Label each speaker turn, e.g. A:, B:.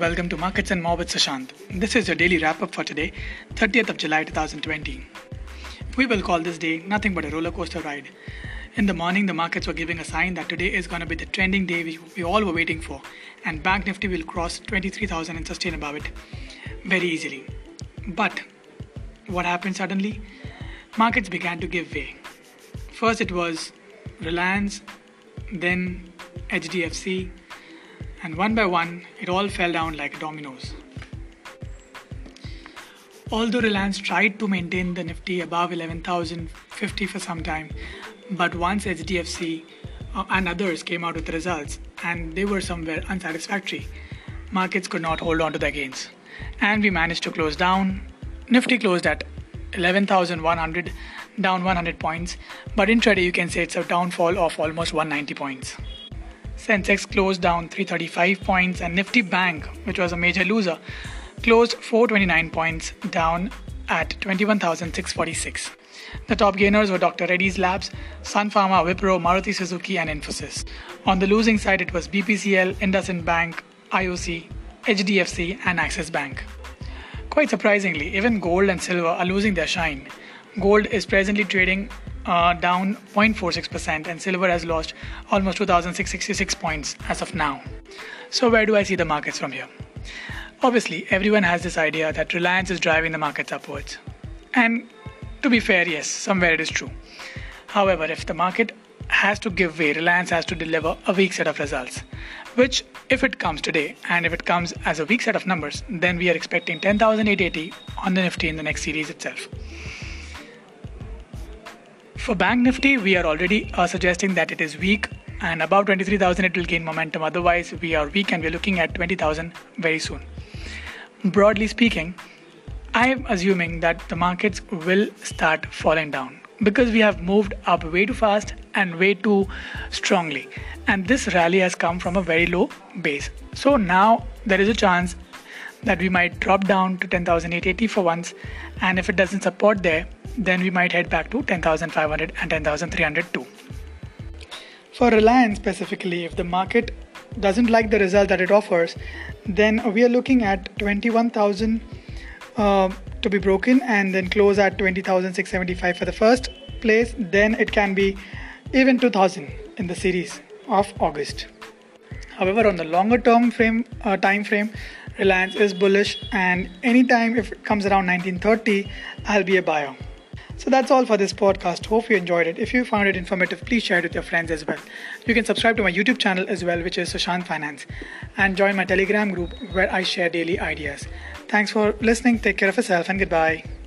A: welcome to Markets and More with Sushant. This is your daily wrap up for today, 30th of July 2020. We will call this day nothing but a roller coaster ride. In the morning, the markets were giving a sign that today is going to be the trending day we, we all were waiting for, and Bank Nifty will cross 23,000 and sustain above it very easily. But what happened suddenly? Markets began to give way. First, it was Reliance, then HDFC, and one by one, it all fell down like dominoes. Although Reliance tried to maintain the Nifty above 11,050 for some time, but once HDFC uh, and others came out with results and they were somewhere unsatisfactory, markets could not hold on to their gains. And we managed to close down. Nifty closed at 11,100, down 100 points, but intraday you can say it's a downfall of almost 190 points. Sensex closed down 335 points, and Nifty Bank, which was a major loser, closed 429 points down at 21,646. The top gainers were Dr. Reddy's Labs, Sun Pharma, Wipro, Maruti Suzuki, and Infosys. On the losing side, it was BPCL, IndusInd Bank, IOC, HDFC, and Axis Bank. Quite surprisingly, even gold and silver are losing their shine. Gold is presently trading uh, down 0.46%, and silver has lost almost 2,666 points as of now. So, where do I see the markets from here? Obviously, everyone has this idea that Reliance is driving the markets upwards. And to be fair, yes, somewhere it is true. However, if the market has to give way, Reliance has to deliver a weak set of results. Which, if it comes today and if it comes as a weak set of numbers, then we are expecting 10,880 on the Nifty in the next series itself. For Bank Nifty, we are already uh, suggesting that it is weak and above 23,000 it will gain momentum. Otherwise, we are weak and we're looking at 20,000 very soon. Broadly speaking, I am assuming that the markets will start falling down because we have moved up way too fast and way too strongly. And this rally has come from a very low base. So now there is a chance that we might drop down to 10,880 for once. And if it doesn't support there, then we might head back to 10,500 and 10,300 too. For Reliance specifically, if the market doesn't like the result that it offers, then we are looking at 21,000 uh, to be broken and then close at 20,675 for the first place. Then it can be even 2,000 in the series of August. However, on the longer term frame uh, time frame, Reliance is bullish, and anytime if it comes around 1930, I'll be a buyer. So that's all for this podcast. Hope you enjoyed it. If you found it informative, please share it with your friends as well. You can subscribe to my YouTube channel as well, which is Sushant Finance, and join my Telegram group where I share daily ideas. Thanks for listening. Take care of yourself and goodbye.